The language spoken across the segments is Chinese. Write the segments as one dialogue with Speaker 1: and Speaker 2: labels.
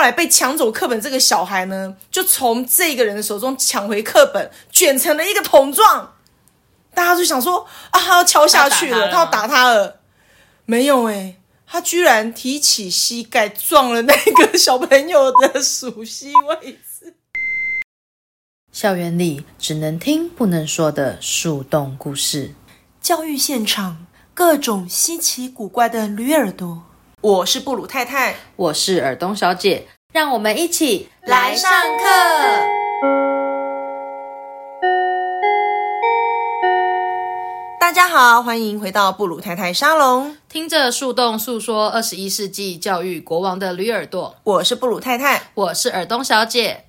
Speaker 1: 后来被抢走课本这个小孩呢，就从这个人的手中抢回课本，卷成了一个桶状。大家就想说啊，他要敲下去了，他要打他了。没有哎，他居然提起膝盖撞了那个小朋友的熟悉位置。
Speaker 2: 校园里只能听不能说的树洞故事，
Speaker 1: 教育现场各种稀奇古怪的驴耳朵。我是布鲁太太，
Speaker 2: 我是尔东小姐，让我们一起
Speaker 1: 来上课。大家好，欢迎回到布鲁太太沙龙，
Speaker 2: 听着树洞诉说二十一世纪教育国王的驴耳朵。
Speaker 1: 我是布鲁太太，
Speaker 2: 我是尔东小姐。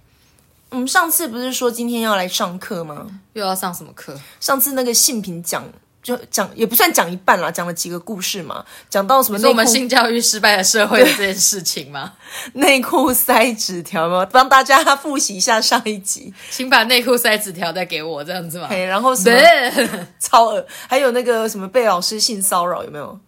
Speaker 1: 我们上次不是说今天要来上课吗？
Speaker 2: 又要上什么课？
Speaker 1: 上次那个性平讲就讲也不算讲一半啦，讲了几个故事嘛，讲到什么？
Speaker 2: 是我们性教育失败的社会的这件事情吗？
Speaker 1: 内裤塞纸条吗？帮大家复习一下上一集，
Speaker 2: 请把内裤塞纸条再给我，这样子吗？
Speaker 1: 然后什么 超恶，还有那个什么被老师性骚扰有没有？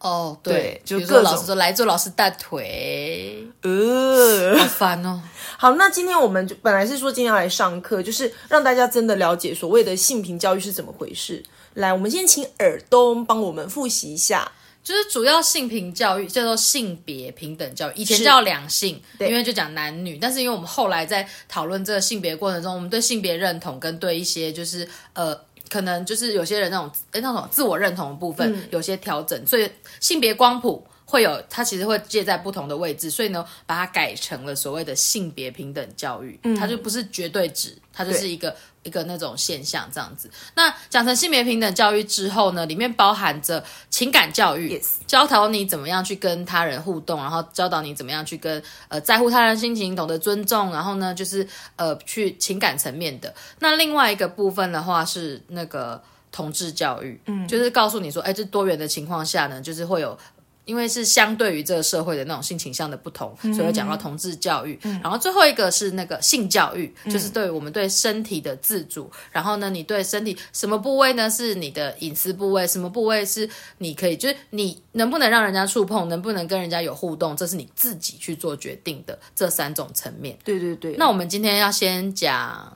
Speaker 2: 哦，对，
Speaker 1: 就
Speaker 2: 各老师说来做老师大腿，
Speaker 1: 呃，
Speaker 2: 好烦哦。
Speaker 1: 好，那今天我们就本来是说今天要来上课，就是让大家真的了解所谓的性平教育是怎么回事。来，我们先请耳东帮我们复习一下，
Speaker 2: 就是主要性平教育叫做性别平等教育，以前叫两性，因为就讲男女。但是因为我们后来在讨论这个性别过程中，我们对性别认同跟对一些就是呃。可能就是有些人那种诶那种自我认同的部分有些调整，所以性别光谱会有它其实会借在不同的位置，所以呢把它改成了所谓的性别平等教育，它就不是绝对值，它就是一个。一个那种现象这样子，那讲成性别平等教育之后呢，里面包含着情感教育，教导你怎么样去跟他人互动，然后教导你怎么样去跟呃在乎他人心情，懂得尊重，然后呢就是呃去情感层面的。那另外一个部分的话是那个同志教育，嗯，就是告诉你说，哎，这多元的情况下呢，就是会有。因为是相对于这个社会的那种性倾向的不同，所以讲到同志教育。然后最后一个是那个性教育，就是对我们对身体的自主。然后呢，你对身体什么部位呢？是你的隐私部位？什么部位是你可以？就是你能不能让人家触碰？能不能跟人家有互动？这是你自己去做决定的。这三种层面。
Speaker 1: 对对对。
Speaker 2: 那我们今天要先讲，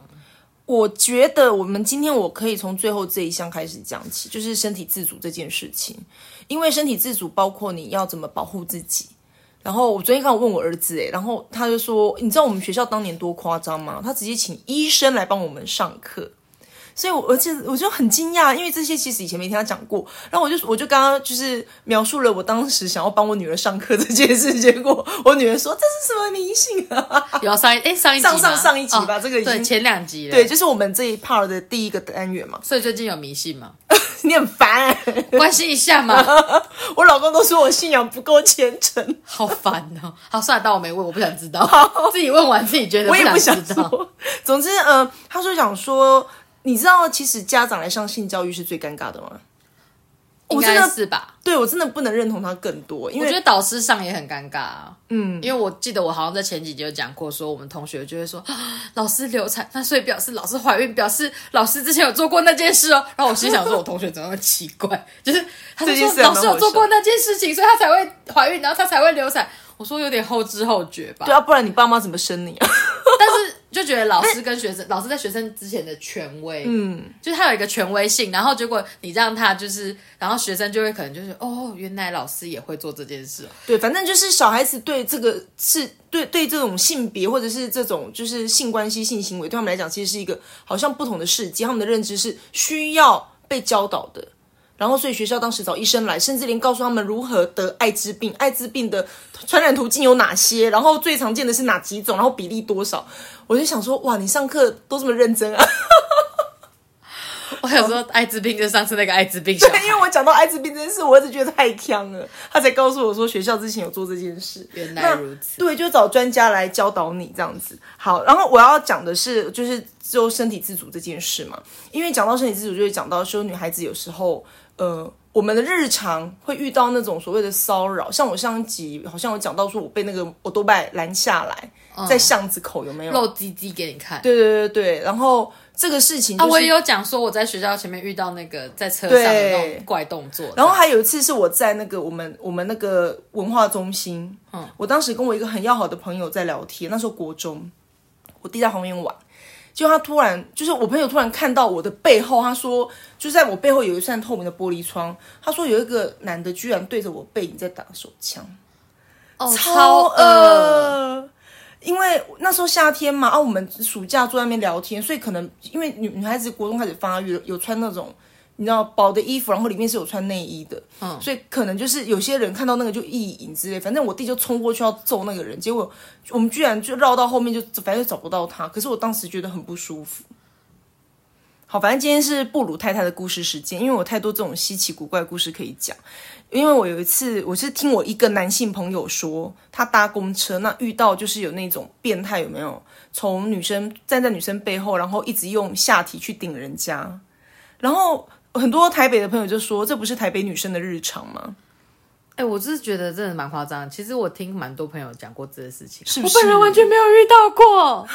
Speaker 1: 我觉得我们今天我可以从最后这一项开始讲起，就是身体自主这件事情。因为身体自主包括你要怎么保护自己，然后我昨天刚好问我儿子，哎，然后他就说，你知道我们学校当年多夸张吗？他直接请医生来帮我们上课。所以，我而且我就很惊讶，因为这些其实以前没听他讲过。然后我就我就刚刚就是描述了我当时想要帮我女儿上课这件事，结果我女儿说这是什么迷信啊？
Speaker 2: 有上一哎上一
Speaker 1: 上上上一集吧，这个
Speaker 2: 对前两集
Speaker 1: 对，就是我们这一 part 的第一个单元嘛。
Speaker 2: 所以最近有迷信吗？
Speaker 1: 你很烦，
Speaker 2: 关心一下嘛。
Speaker 1: 我老公都说我信仰不够虔诚，
Speaker 2: 好烦哦。好，算了，当我没问，我不想知道。自己问完自己觉得
Speaker 1: 我也不
Speaker 2: 想
Speaker 1: 知道。总之，呃，他说想说。你知道，其实家长来上性教育是最尴尬的吗？
Speaker 2: 应该是吧。
Speaker 1: 对我真的不能认同他更多，因为
Speaker 2: 我觉得导师上也很尴尬。嗯，因为我记得我好像在前几集有讲过，说我们同学就会说，老师流产，那所以表示老师怀孕，表示老师之前有做过那件事哦。然后我心想说，我同学怎么那么奇怪？就是他就说老师有做过那件事情，所以他才会怀孕，然后他才会流产。我说有点后知后觉吧。
Speaker 1: 对啊，不然你爸妈怎么生你啊？
Speaker 2: 但是就觉得老师跟学生，老师在学生之前的权威，嗯，就是他有一个权威性。然后结果你让他就是，然后学生就会可能就是哦，原来老师也会做这件事。
Speaker 1: 对，反正就是小孩子对这个是对对这种性别或者是这种就是性关系、性行为，对他们来讲其实是一个好像不同的世界。他们的认知是需要被教导的。然后，所以学校当时找医生来，甚至连告诉他们如何得艾滋病，艾滋病的传染途径有哪些，然后最常见的是哪几种，然后比例多少。我就想说，哇，你上课都这么认真啊！
Speaker 2: 我想说，艾滋病就上次那个艾滋病，
Speaker 1: 对，因为我讲到艾滋病这件事，我一直觉得太呛了，他才告诉我说学校之前有做这件事。
Speaker 2: 原来如此，
Speaker 1: 对，就找专家来教导你这样子。好，然后我要讲的是，就是就身体自主这件事嘛，因为讲到身体自主，就会讲到说女孩子有时候。呃，我们的日常会遇到那种所谓的骚扰，像我上一集好像有讲到说，我被那个我都拜拦下来，在巷子口有没有？
Speaker 2: 露鸡鸡给你看。
Speaker 1: 对对对对，然后这个事情、就是，
Speaker 2: 啊，我也有讲说我在学校前面遇到那个在车上的那种怪动作，
Speaker 1: 然后还有一次是我在那个我们我们那个文化中心，嗯，我当时跟我一个很要好的朋友在聊天，那时候国中，我弟在旁边玩，结果他突然就是我朋友突然看到我的背后，他说就在我背后有一扇透明的玻璃窗，他说有一个男的居然对着我背影在打手枪，
Speaker 2: 哦，
Speaker 1: 超
Speaker 2: 恶。
Speaker 1: 恶。因为那时候夏天嘛，啊，我们暑假坐在那边聊天，所以可能因为女女孩子国中开始发育，有穿那种你知道薄的衣服，然后里面是有穿内衣的，嗯，所以可能就是有些人看到那个就意淫之类。反正我弟就冲过去要揍那个人，结果我们居然就绕到后面就反正就找不到他。可是我当时觉得很不舒服。好，反正今天是布鲁太太的故事时间，因为我太多这种稀奇古怪的故事可以讲。因为我有一次，我是听我一个男性朋友说，他搭公车，那遇到就是有那种变态，有没有？从女生站在女生背后，然后一直用下体去顶人家，然后很多台北的朋友就说，这不是台北女生的日常吗？
Speaker 2: 哎，我只是觉得真的蛮夸张。其实我听蛮多朋友讲过这个事情，
Speaker 1: 是不是？
Speaker 2: 我本人完全没有遇到过，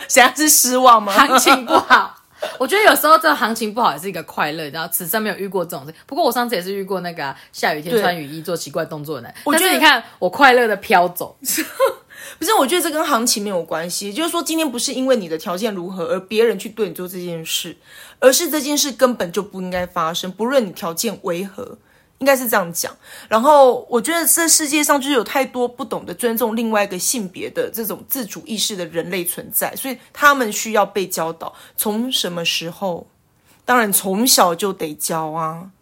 Speaker 1: 现在是失望吗？
Speaker 2: 行情不好。我觉得有时候这个行情不好也是一个快乐，然后此生没有遇过这种事。不过我上次也是遇过那个下雨天穿雨衣做奇怪动作的男。我觉得你看我快乐的飘走，
Speaker 1: 不是？我觉得这跟行情没有关系。就是说今天不是因为你的条件如何而别人去对你做这件事，而是这件事根本就不应该发生，不论你条件为何。应该是这样讲，然后我觉得这世界上就是有太多不懂得尊重另外一个性别的这种自主意识的人类存在，所以他们需要被教导。从什么时候？当然从小就得教啊。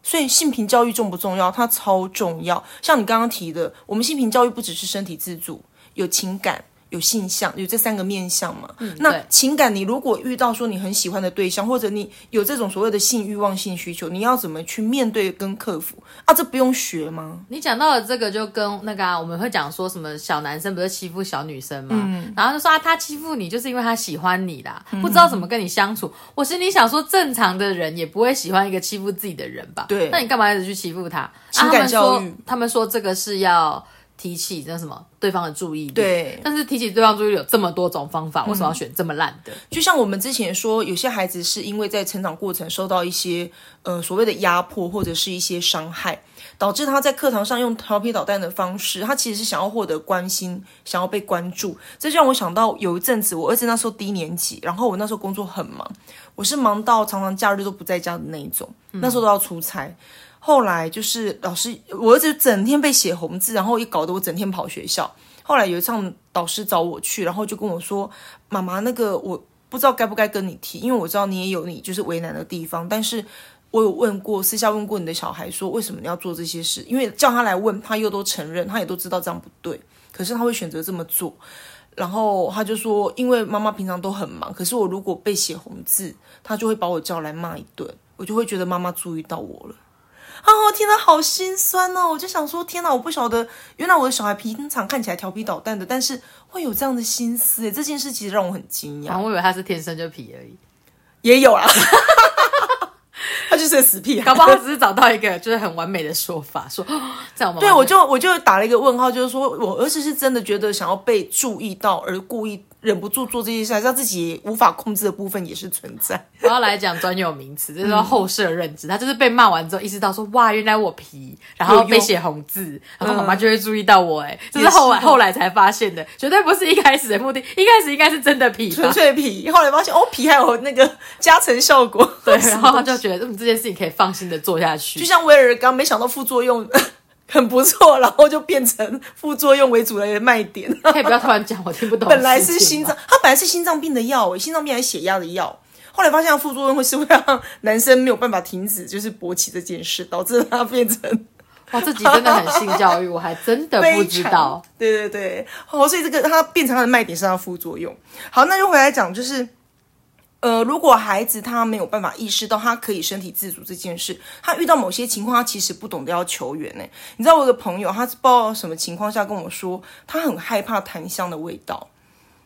Speaker 1: 所以性平教育重不重要？它超重要。像你刚刚提的，我们性平教育不只是身体自主，有情感。有性向，有这三个面相嘛？嗯那情感，你如果遇到说你很喜欢的对象，或者你有这种所谓的性欲望、性需求，你要怎么去面对跟克服啊？这不用学吗？
Speaker 2: 你讲到的这个，就跟那个啊，我们会讲说什么小男生不是欺负小女生吗？然后就说啊，他欺负你就是因为他喜欢你啦，不知道怎么跟你相处。我心里想说，正常的人也不会喜欢一个欺负自己的人吧？
Speaker 1: 对，
Speaker 2: 那你干嘛一直去欺负他？
Speaker 1: 情感教育，
Speaker 2: 他们说这个是要。提起那什么对方的注意力，
Speaker 1: 对，
Speaker 2: 但是提起对方注意力有这么多种方法，为什么要选这么烂的？
Speaker 1: 就像我们之前说，有些孩子是因为在成长过程受到一些呃所谓的压迫或者是一些伤害，导致他在课堂上用调皮捣蛋的方式，他其实是想要获得关心，想要被关注。这就让我想到有一阵子，我儿子那时候低年级，然后我那时候工作很忙，我是忙到常常假日都不在家的那一种，那时候都要出差。后来就是老师，我儿子整天被写红字，然后也搞得我整天跑学校。后来有一场导师找我去，然后就跟我说：“妈妈，那个我不知道该不该跟你提，因为我知道你也有你就是为难的地方。但是我有问过，私下问过你的小孩，说为什么你要做这些事？因为叫他来问，他又都承认，他也都知道这样不对，可是他会选择这么做。然后他就说，因为妈妈平常都很忙，可是我如果被写红字，他就会把我叫来骂一顿，我就会觉得妈妈注意到我了。”啊，我听到好心酸哦！我就想说，天哪，我不晓得，原来我的小孩平常看起来调皮捣蛋的，但是会有这样的心思诶，这件事其实让我很惊讶。
Speaker 2: 我以为他是天生就皮而已，
Speaker 1: 也有啊，他就是个死屁，
Speaker 2: 搞不好只是找到一个就是很完美的说法，说这样。
Speaker 1: 对，我就我就打了一个问号，就是说我儿子是真的觉得想要被注意到而故意。忍不住做这些事，让自己无法控制的部分也是存在。
Speaker 2: 我要来讲专有名词，就是说后设认知。他就是被骂完之后意识到说，哇，原来我皮，然后被写红字，然后妈妈就会注意到我。哎，这是后来后来才发现的，绝对不是一开始的目的。一开始应该是真的皮，
Speaker 1: 纯粹皮。后来发现哦，皮还有那个加成效果。
Speaker 2: 对，然后他就 觉得嗯，这件事情可以放心的做下去。
Speaker 1: 就像威尔刚没想到副作用。很不错，然后就变成副作用为主的卖点。
Speaker 2: 可以不要突然讲，我听不懂。
Speaker 1: 本来是心脏，它本来是心脏病的药，心脏病还是血压的药。后来发现副作用会是会让男生没有办法停止就是勃起这件事，导致他变成。
Speaker 2: 哇，这集真的很性教育，我还真的不知道。
Speaker 1: 对对对，好，所以这个它变成它的卖点是它的副作用。好，那就回来讲，就是。呃，如果孩子他没有办法意识到他可以身体自主这件事，他遇到某些情况，他其实不懂得要求援呢。你知道我的朋友，他不知道什么情况下跟我说，他很害怕檀香的味道。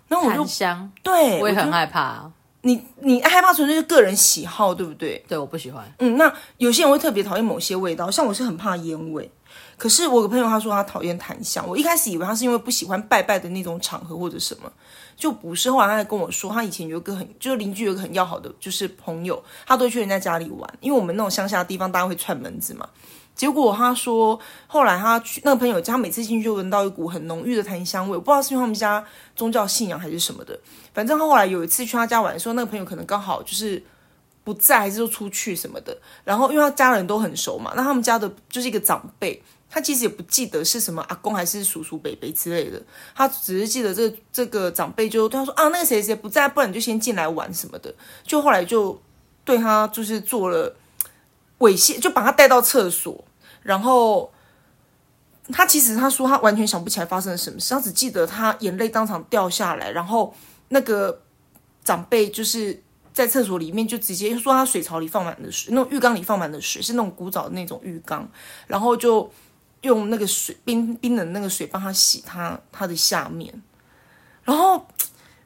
Speaker 2: 那我就香，
Speaker 1: 对，
Speaker 2: 我也很害怕。
Speaker 1: 你你害怕纯粹是个人喜好，对不对？
Speaker 2: 对，我不喜欢。
Speaker 1: 嗯，那有些人会特别讨厌某些味道，像我是很怕烟味。可是我有个朋友他说他讨厌檀香，我一开始以为他是因为不喜欢拜拜的那种场合或者什么，就不是。后来他还跟我说，他以前有一个很就是邻居有一个很要好的就是朋友，他都去人家家里玩，因为我们那种乡下的地方大家会串门子嘛。结果他说，后来他去那个朋友家，每次进去就闻到一股很浓郁的檀香味。我不知道是因为他们家宗教信仰还是什么的。反正后来有一次去他家玩的时候，那个朋友可能刚好就是不在，还是说出去什么的。然后因为他家人都很熟嘛，那他们家的就是一个长辈，他其实也不记得是什么阿公还是叔叔、伯伯之类的，他只是记得这这个长辈就对他说啊，那个谁谁不在，不然你就先进来玩什么的。就后来就对他就是做了。猥亵，就把他带到厕所，然后他其实他说他完全想不起来发生了什么事，他只记得他眼泪当场掉下来，然后那个长辈就是在厕所里面就直接说他水槽里放满了水，那种浴缸里放满了水，是那种古早的那种浴缸，然后就用那个水冰冰的那个水帮他洗他他的下面，然后。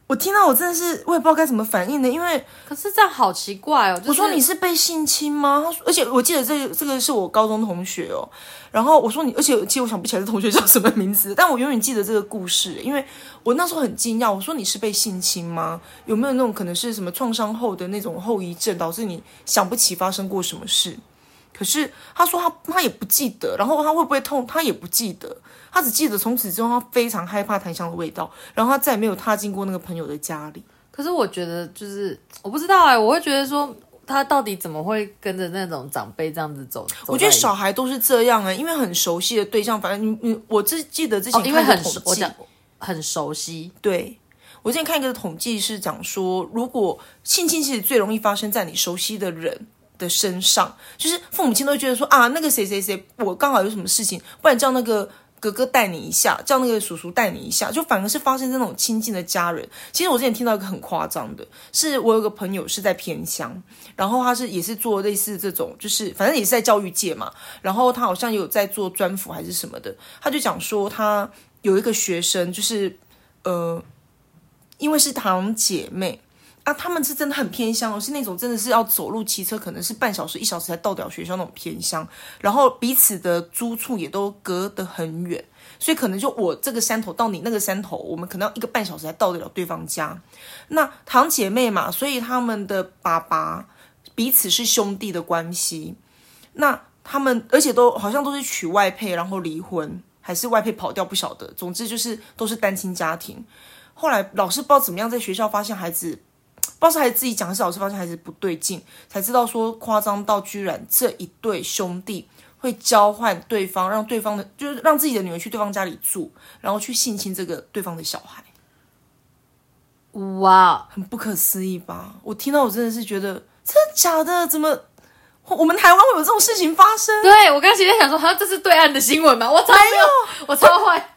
Speaker 1: 我听到我真的是我也不知道该怎么反应呢，因为
Speaker 2: 可是这样好奇怪哦。
Speaker 1: 我说你是被性侵吗？他说，而且我记得这这个是我高中同学哦。然后我说你，而且其实我想不起来这同学叫什么名字，但我永远记得这个故事，因为我那时候很惊讶。我说你是被性侵吗？有没有那种可能是什么创伤后的那种后遗症，导致你想不起发生过什么事？可是他说他他也不记得，然后他会不会痛，他也不记得。他只记得从此之后，他非常害怕檀香的味道，然后他再也没有踏进过那个朋友的家里。
Speaker 2: 可是我觉得，就是我不知道哎，我会觉得说，他到底怎么会跟着那种长辈这样子走？
Speaker 1: 我觉得小孩都是这样哎，因为很熟悉的对象，反正你你，我只记得之前
Speaker 2: 因为很熟，我讲很熟悉。
Speaker 1: 对我之前看一个统计是讲说，如果性侵其实最容易发生在你熟悉的人的身上，就是父母亲都觉得说啊，那个谁谁谁，我刚好有什么事情，不然叫那个。哥哥带你一下，叫那个叔叔带你一下，就反而是发生在那种亲近的家人。其实我之前听到一个很夸张的，是我有个朋友是在偏乡，然后他是也是做类似这种，就是反正也是在教育界嘛。然后他好像有在做专辅还是什么的，他就讲说他有一个学生，就是呃，因为是堂姐妹。啊，他们是真的很偏乡哦，是那种真的是要走路骑车，可能是半小时一小时才到掉学校那种偏乡，然后彼此的租处也都隔得很远，所以可能就我这个山头到你那个山头，我们可能要一个半小时才到得了对方家。那堂姐妹嘛，所以他们的爸爸彼此是兄弟的关系。那他们而且都好像都是娶外配，然后离婚，还是外配跑掉，不晓得。总之就是都是单亲家庭。后来老师不知道怎么样，在学校发现孩子。不知道是孩子自己讲，还是老师发现孩子不对劲，才知道说夸张到居然这一对兄弟会交换对方，让对方的，就是让自己的女儿去对方家里住，然后去性侵这个对方的小孩。
Speaker 2: 哇，
Speaker 1: 很不可思议吧？我听到我真的是觉得真的假的？怎么我们台湾会有这种事情发生？
Speaker 2: 对我刚才在想说，好像这是对岸的新闻吗？我超没有，我超坏。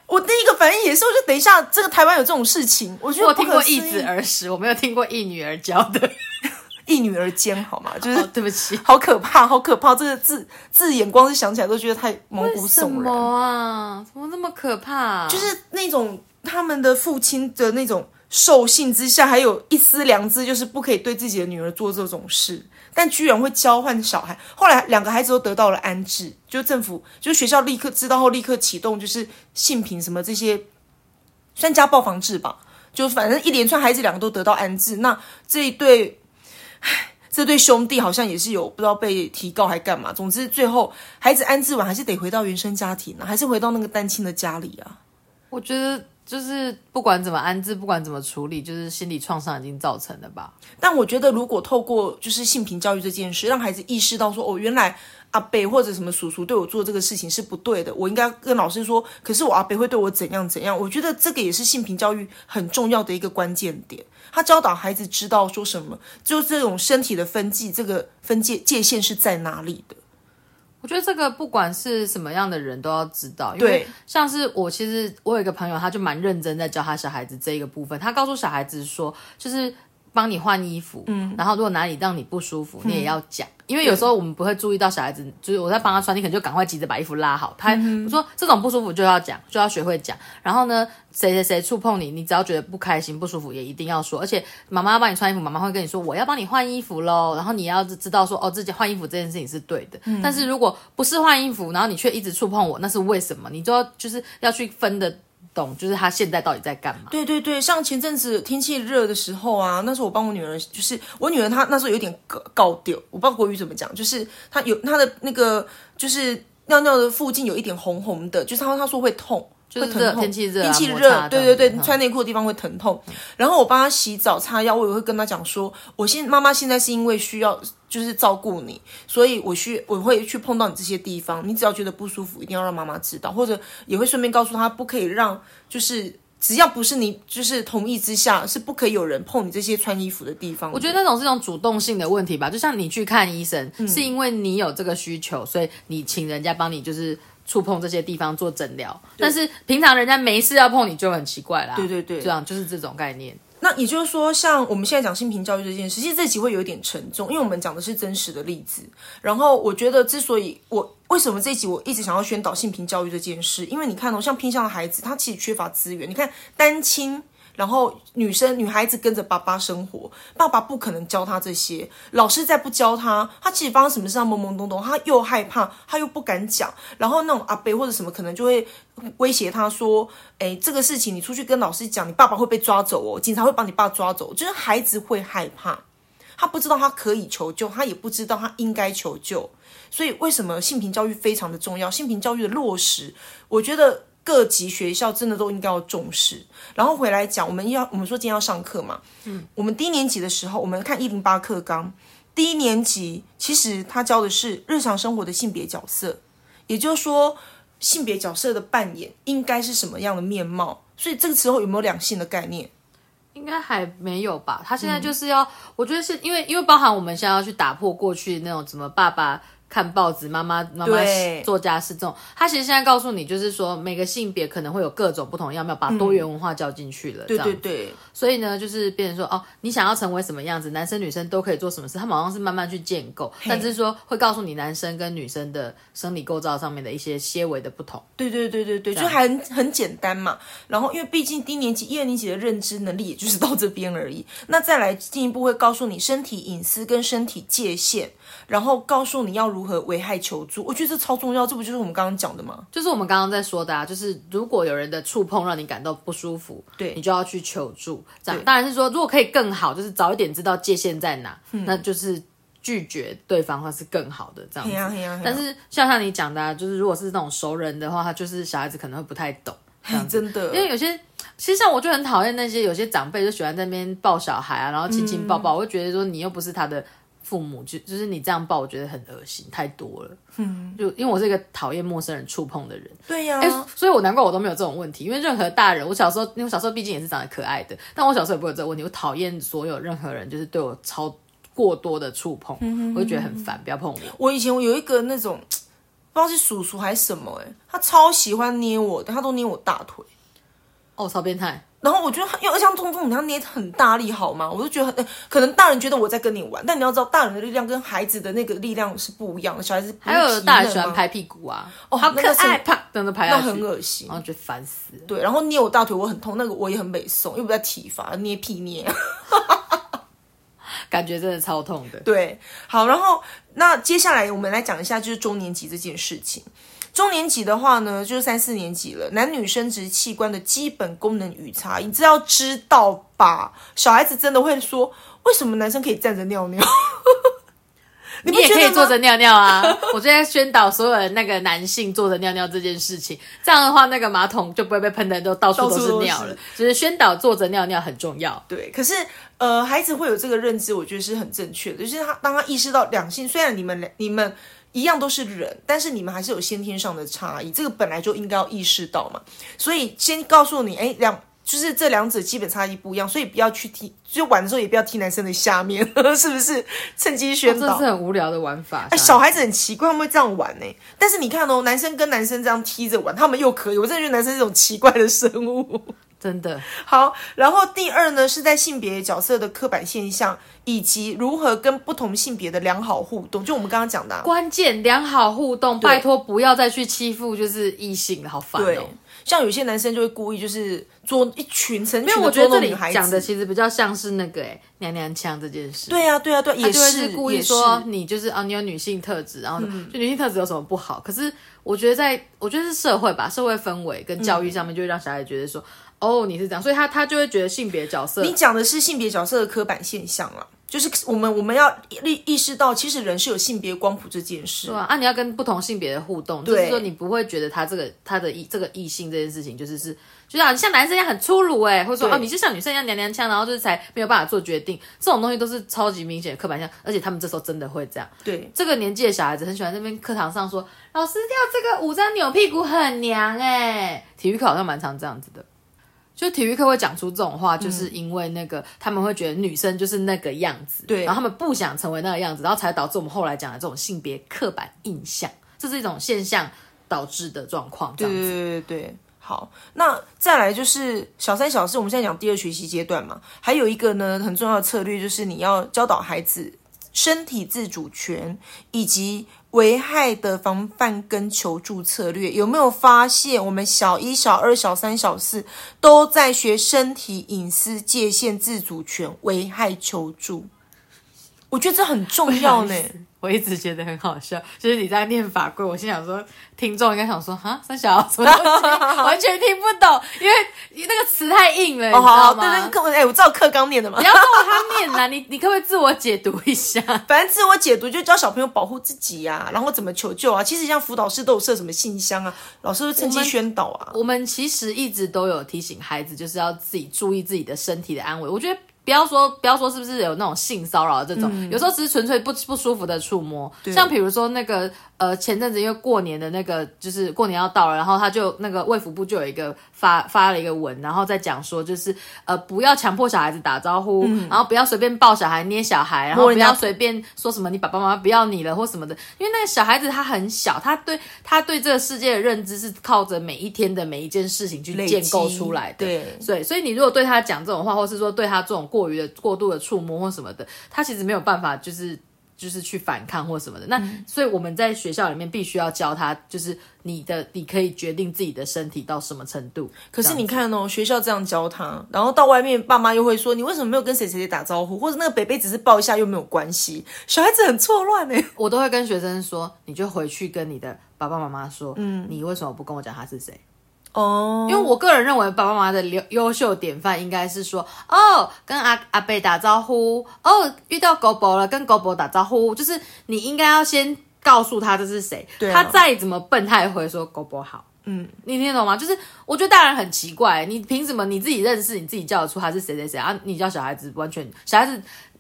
Speaker 1: 也是，我就等一下，这个台湾有这种事情，我觉得
Speaker 2: 我听过一子而食，我没有听过一女儿教的，
Speaker 1: 一女儿奸，好吗？就是
Speaker 2: 对不起，
Speaker 1: 好可怕，好可怕，这个字字眼光是想起来都觉得太毛骨悚然
Speaker 2: 啊！怎么那么可怕？
Speaker 1: 就是那种他们的父亲的那种兽性之下，还有一丝良知，就是不可以对自己的女儿做这种事。但居然会交换小孩，后来两个孩子都得到了安置，就政府就学校立刻知道后立刻启动，就是性平什么这些，算家暴防治吧，就反正一连串孩子两个都得到安置。那这一对，唉这对兄弟好像也是有不知道被提告还干嘛，总之最后孩子安置完还是得回到原生家庭啊，还是回到那个单亲的家里啊。
Speaker 2: 我觉得。就是不管怎么安置，不管怎么处理，就是心理创伤已经造成了吧。
Speaker 1: 但我觉得，如果透过就是性平教育这件事，让孩子意识到说，哦，原来阿伯或者什么叔叔对我做这个事情是不对的，我应该跟老师说。可是我阿伯会对我怎样怎样？我觉得这个也是性平教育很重要的一个关键点。他教导孩子知道说什么，就这种身体的分际，这个分界界限是在哪里的。
Speaker 2: 我觉得这个不管是什么样的人都要知道，因为像是我，其实我有一个朋友，他就蛮认真在教他小孩子这一个部分。他告诉小孩子说，就是帮你换衣服，嗯，然后如果哪里让你不舒服，你也要讲，因为有时候我们不会注意到小孩子，就是我在帮他穿，你可能就赶快急着把衣服拉好。他我说这种不舒服就要讲，就要学会讲。然后呢，谁谁谁触碰你，你只要觉得不开心、不舒服，也一定要说。而且妈妈要帮你穿衣服，妈妈会跟你说我要帮你换衣服喽。然后你要知道说哦，自己换衣服这件事情是对的。但是如果不是换衣服，然后你却一直触碰我，那是为什么？你就要就是要去分的。懂，就是他现在到底在干嘛？
Speaker 1: 对对对，像前阵子天气热的时候啊，那时候我帮我女儿，就是我女儿她那时候有点高高调，我不知道国语怎么讲，就是她有她的那个就是尿尿的附近有一点红红的，就是她她说会痛。
Speaker 2: 会疼痛，天气热，
Speaker 1: 天气热，对对对，穿内裤的地方会疼痛。然后我帮他洗澡、擦药，我也会跟他讲说，我现妈妈现在是因为需要就是照顾你，所以我去我会去碰到你这些地方。你只要觉得不舒服，一定要让妈妈知道，或者也会顺便告诉他，不可以让就是只要不是你就是同意之下，是不可以有人碰你这些穿衣服的地方。
Speaker 2: 我觉得那种是一种主动性的问题吧，就像你去看医生，是因为你有这个需求，所以你请人家帮你就是。触碰这些地方做诊疗，但是平常人家没事要碰你就很奇怪啦。
Speaker 1: 对对对，
Speaker 2: 这样就是这种概念。
Speaker 1: 那也就是说，像我们现在讲性平教育这件事，其实这集会有一点沉重，因为我们讲的是真实的例子。然后我觉得，之所以我为什么这一集我一直想要宣导性平教育这件事，因为你看哦，像偏向的孩子，他其实缺乏资源。你看单亲。然后女生、女孩子跟着爸爸生活，爸爸不可能教她这些。老师再不教她，她其实发生什么事上懵懵懂懂，她又害怕，她又不敢讲。然后那种阿伯或者什么，可能就会威胁她说：“哎，这个事情你出去跟老师讲，你爸爸会被抓走哦，警察会把你爸抓走。”就是孩子会害怕，他不知道他可以求救，他也不知道他应该求救。所以为什么性平教育非常的重要？性平教育的落实，我觉得。各级学校真的都应该要重视，然后回来讲，我们要我们说今天要上课嘛，嗯，我们低年级的时候，我们看一零八课纲，低年级其实他教的是日常生活的性别角色，也就是说性别角色的扮演应该是什么样的面貌，所以这个时候有没有两性的概念？
Speaker 2: 应该还没有吧？他现在就是要，我觉得是因为因为包含我们现在要去打破过去那种怎么爸爸。看报纸，妈妈妈妈做家事这种，他其实现在告诉你，就是说每个性别可能会有各种不同样貌，把多元文化教进去了。
Speaker 1: 对对对，
Speaker 2: 所以呢，就是变成说，哦，你想要成为什么样子，男生女生都可以做什么事，他好像是慢慢去建构，但是说会告诉你男生跟女生的生理构造上面的一些些微的不同。
Speaker 1: 对对对对对，就还很简单嘛。然后因为毕竟低年级一二年级的认知能力也就是到这边而已，那再来进一步会告诉你身体隐私跟身体界限。然后告诉你要如何危害求助，我觉得这超重要，这不就是我们刚刚讲的吗？
Speaker 2: 就是我们刚刚在说的啊，就是如果有人的触碰让你感到不舒服，
Speaker 1: 对
Speaker 2: 你就要去求助。这样当然是说，如果可以更好，就是早一点知道界限在哪，那就是拒绝对方或是更好的这样。但是像像你讲的，啊就是如果是那种熟人的话，他就是小孩子可能会不太懂，
Speaker 1: 真的。
Speaker 2: 因为有些其实像我就很讨厌那些有些长辈就喜欢在那边抱小孩啊，然后亲亲抱抱，我就觉得说你又不是他的。父母就就是你这样抱，我觉得很恶心，太多了。嗯，就因为我是一个讨厌陌生人触碰的人。
Speaker 1: 对呀，
Speaker 2: 所以我难怪我都没有这种问题。因为任何大人，我小时候，因为我小时候毕竟也是长得可爱的，但我小时候也不会有这个问题。我讨厌所有任何人，就是对我超过多的触碰，我就觉得很烦，不要碰我。
Speaker 1: 我以前我有一个那种不知道是叔叔还是什么，哎，他超喜欢捏我，他都捏我大腿。
Speaker 2: 哦，超变态。
Speaker 1: 然后我觉得，因为像痛痛，你要捏很大力，好吗？我就觉得很，可能大人觉得我在跟你玩，但你要知道，大人的力量跟孩子的那个力量是不一样的。小孩子
Speaker 2: 还有大人喜欢拍屁股啊，哦，好可爱，啪，等着拍
Speaker 1: 那很恶心，
Speaker 2: 然后觉得烦死。
Speaker 1: 对，然后捏我大腿，我很痛，那个我也很美送，又不在体罚，捏屁捏，
Speaker 2: 感觉真的超痛的。
Speaker 1: 对，好，然后那接下来我们来讲一下，就是中年级这件事情。中年级的话呢，就是三四年级了。男女生殖器官的基本功能与差异，这要知道吧？小孩子真的会说，为什么男生可以站着尿尿？
Speaker 2: 你也可以坐着尿尿啊！我正在宣导所有的那个男性坐着尿尿这件事情，这样的话，那个马桶就不会被喷的都到处都是尿了。就是宣导坐着尿尿很重要。
Speaker 1: 对，可是呃，孩子会有这个认知，我觉得是很正确的。就是他当他意识到两性，虽然你们你们。一样都是人，但是你们还是有先天上的差异，这个本来就应该要意识到嘛。所以先告诉你，哎，两就是这两者基本差异不一样，所以不要去踢，就玩的时候也不要踢男生的下面，是不是？趁机宣导，
Speaker 2: 这是很无聊的玩法。
Speaker 1: 哎，小孩子很奇怪，他们会这样玩呢。但是你看哦，男生跟男生这样踢着玩，他们又可以。我真的觉得男生是种奇怪的生物。
Speaker 2: 真的
Speaker 1: 好，然后第二呢，是在性别角色的刻板现象，以及如何跟不同性别的良好互动，就我们刚刚讲的、啊。
Speaker 2: 关键良好互动，拜托不要再去欺负就是异性了，好烦
Speaker 1: 对
Speaker 2: 哦。，
Speaker 1: 像有些男生就会故意就是捉一群成群
Speaker 2: 因为
Speaker 1: 的
Speaker 2: 我觉得这里
Speaker 1: 捉弄女孩子。
Speaker 2: 讲的其实比较像是那个哎娘娘腔这件事。
Speaker 1: 对啊，对啊，对啊，也
Speaker 2: 他就是故意说你就是啊，你有女性特质，然后
Speaker 1: 嗯
Speaker 2: 就女性特质有什么不好？可是我觉得在，我觉得是社会吧，社会氛围跟教育上面，就会让小孩觉得说，哦，你是这样，所以他他就会觉得性别角色
Speaker 1: 你讲的是性别角色的刻板现象了，就是我们我们要意意识到，其实人是有性别光谱这件事。
Speaker 2: 对啊，啊，你要跟不同性别的互动，就是说你不会觉得他这个他的异这个异性这件事情，就是是就像像男生一样很粗鲁哎，或者说
Speaker 1: 对
Speaker 2: 哦你就像女生一样娘娘腔，然后就是才没有办法做决定，这种东西都是超级明显的刻板印象，而且他们这时候真的会这样。
Speaker 1: 对，
Speaker 2: 这个年纪的小孩子很喜欢在那边课堂上说，老师跳这个舞这样扭屁股很娘哎、体育课好像蛮常这样子的。就体育课会讲出这种话，就是因为那个、他们会觉得女生就是那个样子，
Speaker 1: 对
Speaker 2: 然后他们不想成为那个样子，然后才导致我们后来讲的这种性别刻板印象，这是一种现象导致的状况，这
Speaker 1: 对
Speaker 2: 样子。
Speaker 1: 对对对。好，那再来就是小三小四，我们现在讲第二学习阶段嘛，还有一个呢很重要的策略就是你要教导孩子身体自主权以及危害的防范跟求助策略。有没有发现我们小一、小二、小三、小四都在学身体隐私界限、自主权、危害求助？我觉得这很重要呢。
Speaker 2: 我一直觉得很好笑，就是你在念法规，我心想说，听众应该想说，哈，三小什么东西，完全听不懂，因为那个词太硬了，你知
Speaker 1: 哦，好好，
Speaker 2: 道吗？
Speaker 1: 对对，课哎，我知道课纲念的嘛
Speaker 2: 你。要跟我他念啊，你你可不可以自我解读一下？
Speaker 1: 反正自我解读就教小朋友保护自己呀、然后怎么求救啊。其实像辅导室都有设什么信箱啊，老师会趁机宣导啊。
Speaker 2: 我们其实一直都有提醒孩子，就是要自己注意自己的身体的安危。我觉得。不要说，不要说，是不是有那种性骚扰这种？有时候只是纯粹不不舒服的触摸，像比如说那个呃，前阵子因为过年的那个，就是过年要到了，然后他就那个卫福部就有一个发发了一个文，然后再讲说，就是呃，不要强迫小孩子打招呼，然后不要随便抱小孩、捏小孩，然后不要随便说什么你爸爸妈妈不要你了或什么的，因为那个小孩子他很小，他对他对这个世界的认知是靠着每一天的每一件事情去建构出来的。
Speaker 1: 对
Speaker 2: 对，所以你如果对他讲这种话，或是说对他这种过于的过度的触摸或什么的，他其实没有办法就是。就是去反抗或什么的，那、所以我们在学校里面必须要教他，就是你的你可以决定自己的身体到什么程度。
Speaker 1: 可是你看哦，学校这样教他，然后到外面爸妈又会说你为什么没有跟谁谁谁打招呼，或者那个北北只是抱一下又没有关系，小孩子很错乱欸呢。
Speaker 2: 我都会跟学生说，你就回去跟你的爸爸妈妈说，嗯，你为什么不跟我讲他是谁？
Speaker 1: 哦，
Speaker 2: 因为我个人认为，爸爸妈妈的优优秀典范应该是说，哦，跟阿阿贝打招呼，哦，遇到狗宝了，跟狗宝打招呼，就是你应该要先告诉他这是谁，
Speaker 1: 对啊
Speaker 2: 他再怎么笨，他也会说狗宝好。嗯，你听得懂吗？就是我觉得大人很奇怪，你凭什么你自己认识，你自己叫得出他是谁谁谁啊？你叫小孩子完全小孩子。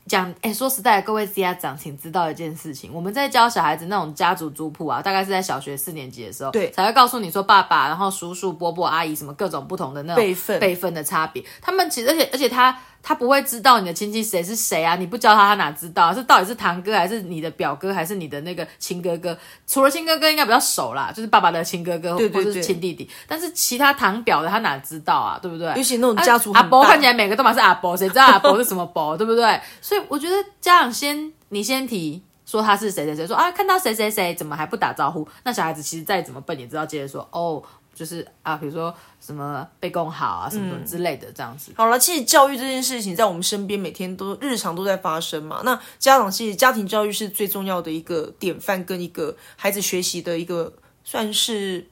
Speaker 2: 讲，哎，说实在的，各位家长，请知道一件事情，我们在教小孩子那种家族族谱啊，大概是在小学四年级的时候，
Speaker 1: 对
Speaker 2: 才会告诉你说爸爸，然后叔叔、伯伯、阿姨什么各种不同的那种
Speaker 1: 辈分
Speaker 2: 辈分的差别。他们其实，而且而且他他不会知道你的亲戚谁是谁啊，你不教他，他哪知道、啊？是到底是堂哥还是你的表哥，还是你的那个亲哥哥？除了亲哥哥，应该比较熟啦，就是爸爸的亲哥哥或者是亲弟弟。但是其他堂表的，他哪知道啊？对不对？
Speaker 1: 尤其那种家族
Speaker 2: 阿伯看起来每个都嘛是阿伯，谁知道阿伯是什么伯，对不对？所以我觉得家长先你先提。说他是谁谁谁，说啊看到谁谁谁怎么还不打招呼？那小孩子其实再怎么笨，也知道接着说哦，就是啊，比如说什么被供好啊，什么什么之类的这样子。
Speaker 1: 好了，其实教育这件事情在我们身边每天都日常都在发生嘛。那家长其实家庭教育是最重要的一个典范，跟一个孩子学习的一个算是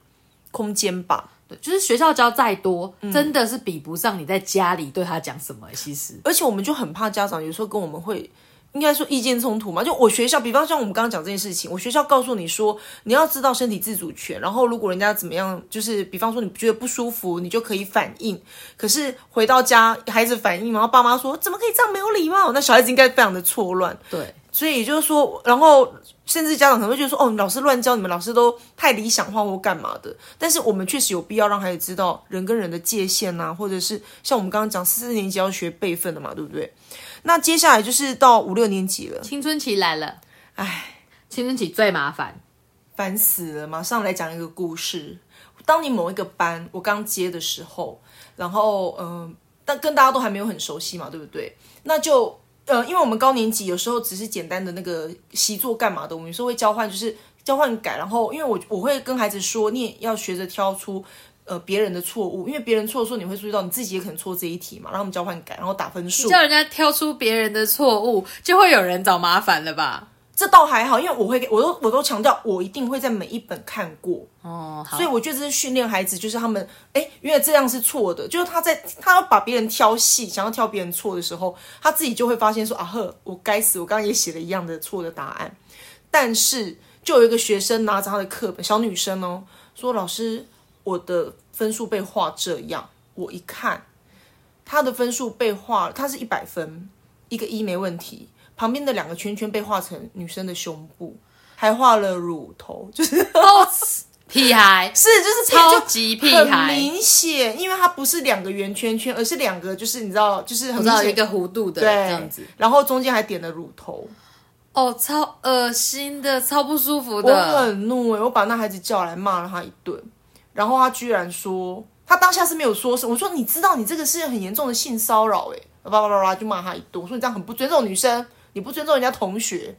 Speaker 1: 空间吧。
Speaker 2: 对，就是学校教再多，
Speaker 1: 嗯
Speaker 2: 真的是比不上你在家里对他讲什么。其实，
Speaker 1: 而且我们就很怕家长有时候跟我们会。应该说意见冲突嘛，就我学校，比方像我们刚刚讲这件事情，我学校告诉你说，你要知道身体自主权，然后如果人家怎么样，就是比方说你觉得不舒服，你就可以反应。可是回到家，孩子反应，然后爸妈说怎么可以这样没有礼貌？那小孩子应该非常的错乱。
Speaker 2: 对，
Speaker 1: 所以也就是说，然后甚至家长可能会觉得说，哦，你老师乱教，你们老师都太理想化或干嘛的。但是我们确实有必要让孩子知道人跟人的界限呐、或者是像我们刚刚讲四年级要学辈分的嘛，对不对？那接下来就是到五六年级了，
Speaker 2: 青春期来了，
Speaker 1: 唉，
Speaker 2: 青春期最麻烦。
Speaker 1: 烦死了！马上来讲一个故事。当你某一个班我刚接的时候，然后嗯，但跟大家都还没有很熟悉嘛，对不对？那就呃，因为我们高年级有时候只是简单的那个习作干嘛的，我们有时候会交换，就是交换改。然后因为我我会跟孩子说，你也要学着挑出呃别人的错误，因为别人错的时候，你会注意到你自己也可能错这一题嘛。然后我们交换改，然后打分数。
Speaker 2: 叫人家挑出别人的错误，就会有人找麻烦了吧？
Speaker 1: 这倒还好，因为我会，我都我都强调，我一定会在每一本看过
Speaker 2: 哦。
Speaker 1: 所以我觉得这是训练孩子，就是他们，哎，原来这样是错的。就是他在他要把别人挑细，想要挑别人错的时候，他自己就会发现说啊呵，我该死，我刚刚也写了一样的错的答案。但是就有一个学生拿着他的课本，小女生哦，说老师，我的分数被画这样。我一看，他的分数被画，他是一百分，一个一没问题。旁边的两个圈圈被画成女生的胸部，还画了乳头，就是
Speaker 2: 屁孩，
Speaker 1: 是就是
Speaker 2: 超级屁孩，
Speaker 1: 很明显，因为它不是两个圆圈圈，而是两个，就是你知道，就是很明显
Speaker 2: 一个弧度的这样子，
Speaker 1: 然后中间还点了乳头，
Speaker 2: 哦，超恶心的，超不舒服
Speaker 1: 的，我很怒哎，我把那孩子叫来骂了他一顿，然后他居然说，他当下是没有说什么，我说你知道你这个是很严重的性骚扰哎，叭叭叭叭就骂他一顿，我说你这样很不尊重女生。你不尊重人家同学，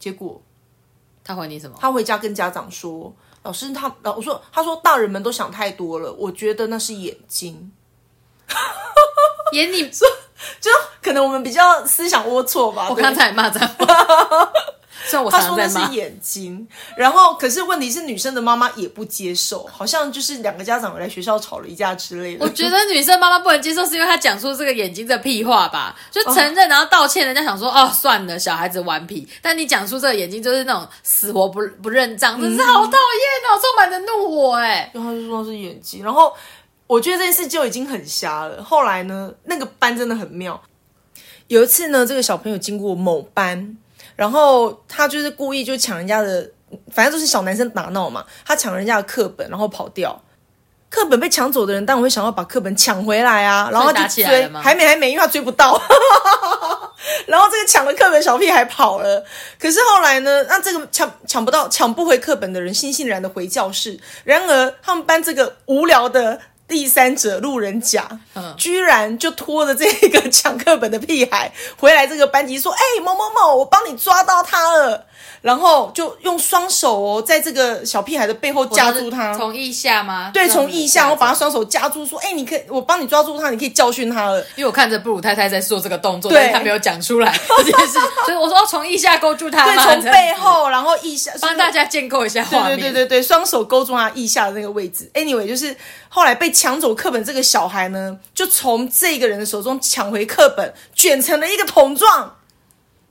Speaker 1: 结果
Speaker 2: 他回你什么？
Speaker 1: 他回家跟家长说：“老师，他……我说，他说大人们都想太多了，我觉得那是眼睛，
Speaker 2: 眼你
Speaker 1: 说，就可能我们比较思想龌龊吧。”
Speaker 2: 我刚才骂脏话。
Speaker 1: 他说的是眼睛，然后可是问题是女生的妈妈也不接受，好像就是两个家长来学校吵了一架之类的。
Speaker 2: 我觉得女生妈妈不能接受，是因为她讲出这个眼睛的屁话吧？就承认然后道歉，人家想说哦算了，小孩子顽皮。但你讲出这个眼睛就是那种死活不不认账，真是好讨厌哦，充满着怒火哎。
Speaker 1: 然后就说是眼睛，然后我觉得这件事就已经很瞎了。后来呢，那个班真的很妙。有一次呢，这个小朋友经过某班。然后他就是故意就抢人家的，反正都是小男生打闹嘛。他抢人家的课本，然后跑掉。课本被抢走的人当然会想要把课本抢回来啊，然后就追，还没还没，因为他追不到。然后这个抢了课本小屁孩跑了。可是后来呢，那这个抢抢不到、抢不回课本的人悻悻然的回教室。然而他们班这个无聊的。第三者路人甲，居然就拖着这个 抢课本的屁孩回来这个班级说：“哎，某某某，我帮你抓到他了。”然后就用双手哦，在这个小屁孩的背后夹住他，
Speaker 2: 从腋下吗？
Speaker 1: 对，从腋下，我把他双手夹住，说：“哎，你可以，我帮你抓住他，你可以教训他了。”
Speaker 2: 因为我看着布鲁太太在做这个动作，但是他没有讲出来这件事，所以我说从腋下勾住他，
Speaker 1: 对，从背后，然后腋下，
Speaker 2: 帮大家建构一下画
Speaker 1: 面。对对对对，双手勾住他腋下的那个位置。Anyway，就是后来被抢走课本这个小孩呢，就从这个人的手中抢回课本，卷成了一个桶状。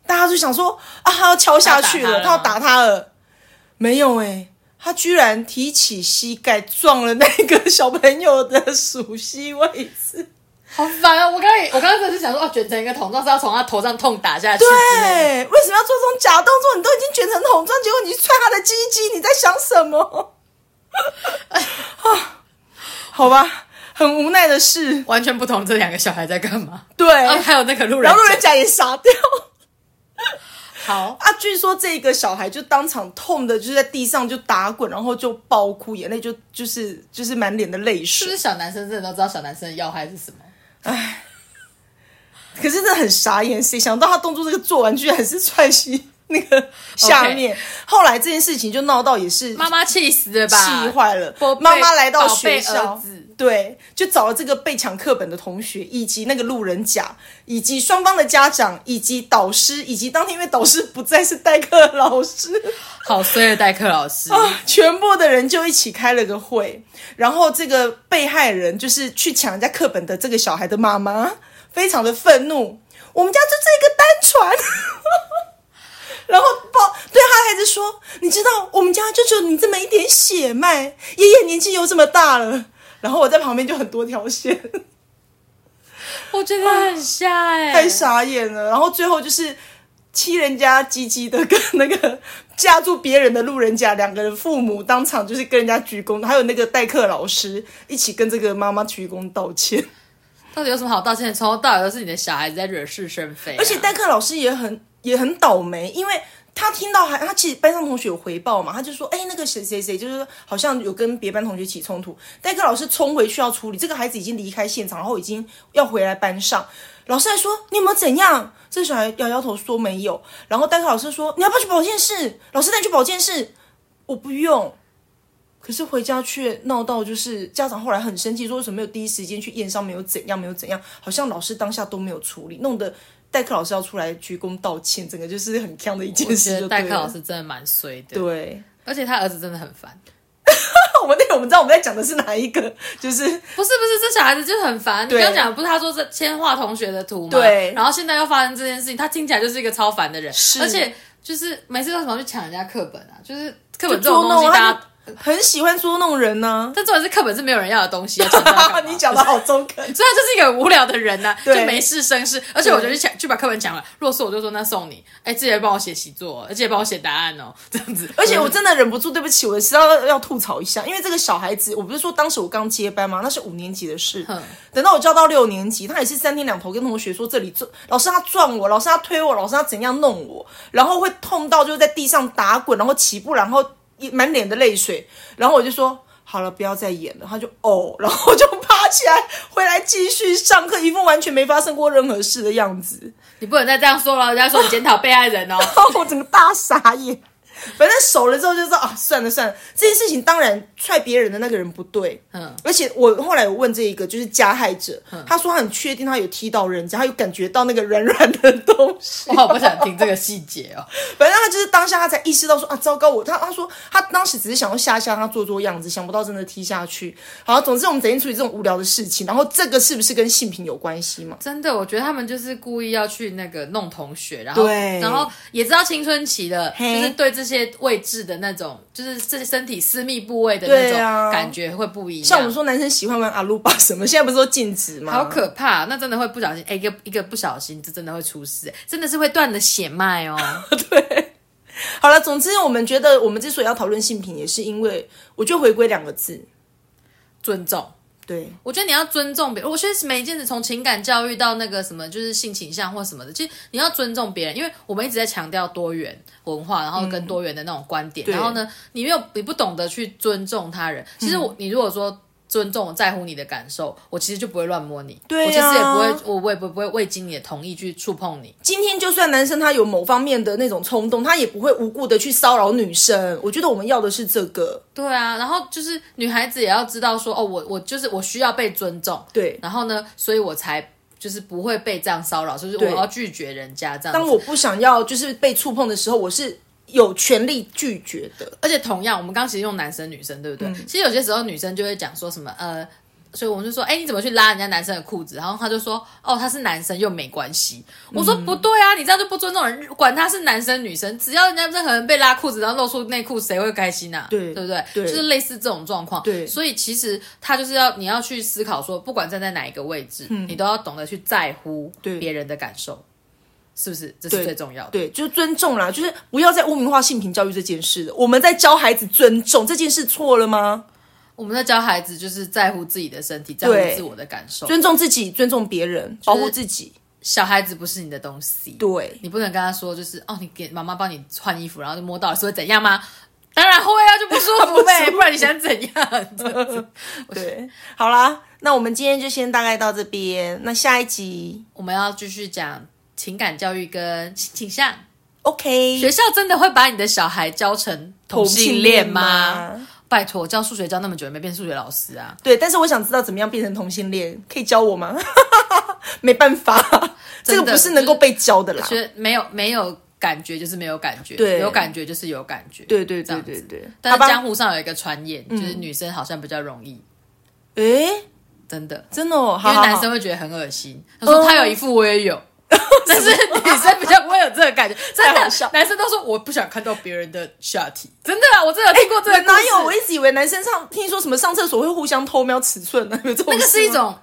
Speaker 1: 大家就想说啊，他要敲下去了，他要打他了，没有哎，他居然提起膝盖撞了那个小朋友的熟悉位置，
Speaker 2: 好烦啊！我刚才我刚刚只是想说，哦，卷成一个桶状是要从他头上痛打下去，
Speaker 1: 对，为什么要做这种假动作？你都已经卷成桶状，结果你去踹他的鸡鸡，你在想什么？啊，好吧，很无奈的是，
Speaker 2: 完全不同这两个小孩在干嘛？
Speaker 1: 对，
Speaker 2: 还有那个路人，
Speaker 1: 然后路人甲也傻掉。
Speaker 2: 好
Speaker 1: 啊！据说这个小孩就当场痛的，就是在地上就打滚，然后就爆哭，眼泪就就是就是满脸的泪水。
Speaker 2: 是不是小男生真的都知道小男生的要害是什么？唉，
Speaker 1: 可是真的很傻眼，谁想到他动作这个做完，居然是踹西 那个下面。后来这件事情就闹到也是
Speaker 2: 妈妈气死了吧？
Speaker 1: 气坏了，妈妈来到学校。对，就找了这个被抢课本的同学，以及那个路人甲，以及双方的家长，以及导师，以及当天因为导师不再是代课老师，
Speaker 2: 好衰的代课老师
Speaker 1: 啊！全部的人就一起开了个会，然后这个被害人就是去抢人家课本的这个小孩的妈妈，非常的愤怒。我们家就这个单传，然后抱对他孩子说：“你知道，我们家就只有你这么一点血脉，爷爷年纪又这么大了。”然后我在旁边就很多条线，
Speaker 2: 我觉得很吓哎，
Speaker 1: 太傻眼了。然后最后就是欺人家鸡鸡的跟那个架住别人的路人甲两个人父母当场就是跟人家鞠躬，还有那个代课老师一起跟这个妈妈鞠躬道歉。
Speaker 2: 到底有什么好道歉？从头到尾都是你的小孩子在惹是生非，
Speaker 1: 而且代课老师也很也很倒霉，因为。他听到还他其实班上同学有回报嘛，他就说，哎，那个谁谁谁就是好像有跟别班同学起冲突，代课老师冲回去要处理，这个孩子已经离开现场，然后已经要回来班上，老师还说你有没有怎样？这小孩摇摇头说没有，然后代课老师说你要不要去保健室？老师带你去保健室，我不用。可是回家却闹到，就是家长后来很生气，说为什么没有第一时间去验伤，没有怎样，没有怎样，好像老师当下都没有处理，弄得代课老师要出来鞠躬道歉，整个就是很呛的一件事。
Speaker 2: 代课老师真的蛮衰的，
Speaker 1: 对，
Speaker 2: 而且他儿子真的很烦。
Speaker 1: 我们那个我们知道我们在讲的是哪一个，就是不是
Speaker 2: 不是这小孩子就很烦。你刚讲不是他说这先画同学的图吗？
Speaker 1: 对，
Speaker 2: 然后现在又发生这件事情，他听起来就是一个超烦的人，
Speaker 1: 是，
Speaker 2: 而且就是每次都什么去抢人家课本啊，就是课本这种东西大家。
Speaker 1: 很喜欢捉弄人呢，
Speaker 2: 但重点是课本是没有人要的东西。
Speaker 1: 你讲的好中肯，
Speaker 2: 所以他就是一个无聊的人 呢，就没事生事。而且我就去抢，去把课本抢了。若是我就说那送你，哎，记得帮我写习作，而且帮我写答案哦，这样子。
Speaker 1: 而且我真的忍不住，对不起，我是要要吐槽一下，因为这个小孩子，我不是说当时我刚接班吗？那是五年级的事。等到我教到六年级，他也是三天两头跟同学说这里撞，老师他撞我，老师他推我，老师他怎样弄我，然后会痛到就是在地上打滚，然后起步，然后。满脸的泪水，然后我就说好了，不要再演了。他就哦，然后就爬起来回来继续上课，一副完全没发生过任何事的样子。
Speaker 2: 你不能再这样说了，人家说你检讨被害人哦，
Speaker 1: 我整个大傻眼。反正熟了之后就说啊，算了算了，这件事情当然踹别人的那个人不对，嗯，而且我后来有问这一个就是加害者，他说他很确定他有踢到人家，他有感觉到那个软软的东西。
Speaker 2: 我好不想听这个细节哦。
Speaker 1: 反正他就是当下他才意识到说啊，糟糕，我他他说他当时只是想要吓吓他做做样子，想不到真的踢下去。好，总之我们整天处理这种无聊的事情，然后这个是不是跟性平有关系嘛？
Speaker 2: 真的，我觉得他们就是故意要去那个弄同学，然后然后也知道青春期的，就是对这些位置的。那种就是这些身体私密部位的那种感觉会不一样。
Speaker 1: 像我们说男生喜欢玩阿鲁巴什么，现在不是说禁止吗？
Speaker 2: 好可怕，那真的会不小心，哎，一个一个不小心，这真的会出事，真的是会断了血脉哦。
Speaker 1: 对，好了，总之我们觉得我们之所以要讨论性品，也是因为我就回归两个字：
Speaker 2: 尊重。
Speaker 1: 对，
Speaker 2: 我觉得你要尊重别人。我觉得每一件事，从情感教育到那个什么，就是性倾向或什么的，其实你要尊重别人，因为我们一直在强调多元文化，然后跟多元的那种观点。然后呢，你没有，你不懂得去尊重他人。其实我，你如果说。尊重、在乎你的感受，我其实就不会乱摸你。
Speaker 1: 对
Speaker 2: 我其实也不会，我我也不不会未经你的同意去触碰你。
Speaker 1: 今天就算男生他有某方面的那种冲动，他也不会无故的去骚扰女生。我觉得我们要的是这个。
Speaker 2: 对啊，然后就是女孩子也要知道说，哦，我我就是我需要被尊重。
Speaker 1: 对，
Speaker 2: 然后呢，所以我才就是不会被这样骚扰，就是我要拒绝人家这样。
Speaker 1: 当我不想要就是被触碰的时候，我是。有权利拒绝的，
Speaker 2: 而且同样，我们刚其实用男生女生，对不对？其实有些时候女生就会讲说什么，呃，所以我们就说，哎，你怎么去拉人家男生的裤子？然后他就说，哦，他是男生又没关系。我说不对啊，你这样就不尊重人，管他是男生女生，只要人家任何人被拉裤子，然后露出内裤，谁会开心啊？
Speaker 1: 对，
Speaker 2: 对不对？就是类似这种状况。
Speaker 1: 对，
Speaker 2: 所以其实他就是要你要去思考说，不管站在哪一个位置，你都要懂得去在乎别人的感受。是不是？这是最重要的。
Speaker 1: 对，就是尊重啦，就是不要再污名化性平教育这件事了。我们在教孩子尊重这件事错了吗？
Speaker 2: 我们在教孩子就是在乎自己的身体，在乎自我的感受，
Speaker 1: 尊重自己，尊重别人，保护自己。
Speaker 2: 小孩子不是你的东西，
Speaker 1: 对
Speaker 2: 你不能跟他说，就是哦，你给妈妈帮你换衣服，然后就摸到是会怎样吗？当然会啊，就不舒服呗，不然你想怎样？
Speaker 1: 对，好啦，那我们今天就先大概到这边。那下一集
Speaker 2: 我们要继续讲。情感教育跟性倾向
Speaker 1: ，OK。
Speaker 2: 学校真的会把你的小孩教成同性恋吗？拜托，教数学教那么久，没变数学老师啊？
Speaker 1: 对，但是我想知道怎么样变成同性恋，可以教我吗？没办法，这个不是能够被教的啦。
Speaker 2: 没有没有感觉就是没有感觉，
Speaker 1: 对，
Speaker 2: 有感觉就是有感觉，
Speaker 1: 对对对对对。
Speaker 2: 但是江湖上有一个传言，就是女生好像比较容易。
Speaker 1: 诶，
Speaker 2: 真的
Speaker 1: 真的哦，
Speaker 2: 因为男生会觉得很恶心。他说他有一副，我也有。但 是女生比较不会有这个感觉，真的。男生都说我不想看到别人的下体，真的啊，我真的听过这个。
Speaker 1: 哪有？我一直以为男生上听说什么上厕所会互相偷瞄尺寸呢？那
Speaker 2: 个是一种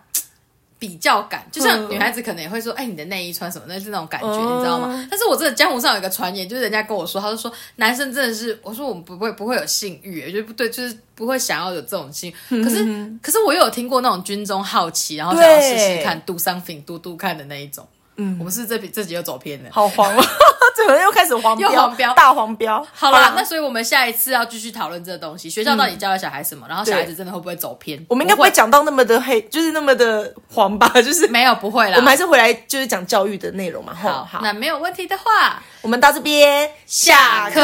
Speaker 2: 比较感，就像女孩子可能也会说，哎，你的内衣穿什么？那是那种感觉，你知道吗？但是我真的江湖上有一个传言，就是人家跟我说，他就说男生真的是，我说我们不会不会有性欲，我觉得不对，就是不会想要有这种性。可是可是我有听过那种军中好奇，然后想要试试看，do something，do do 看的那一种。嗯，我们是这这集又走偏了，
Speaker 1: 好黄哦，怎么又开始黄标，
Speaker 2: 又黄标。
Speaker 1: 大黄标。
Speaker 2: 好啦，那所以我们下一次要继续讨论这个东西，学校到底教了小孩什么，然后小孩子真的会不会走偏？
Speaker 1: 我们应该不会。讲到那么的黑，就是那么的黄吧？就是
Speaker 2: 没有不会啦，
Speaker 1: 我们还是回来就是讲教育的内容嘛。
Speaker 2: 好，
Speaker 1: 好，
Speaker 2: 那没有问题的话，
Speaker 1: 我们到这边
Speaker 2: 下课。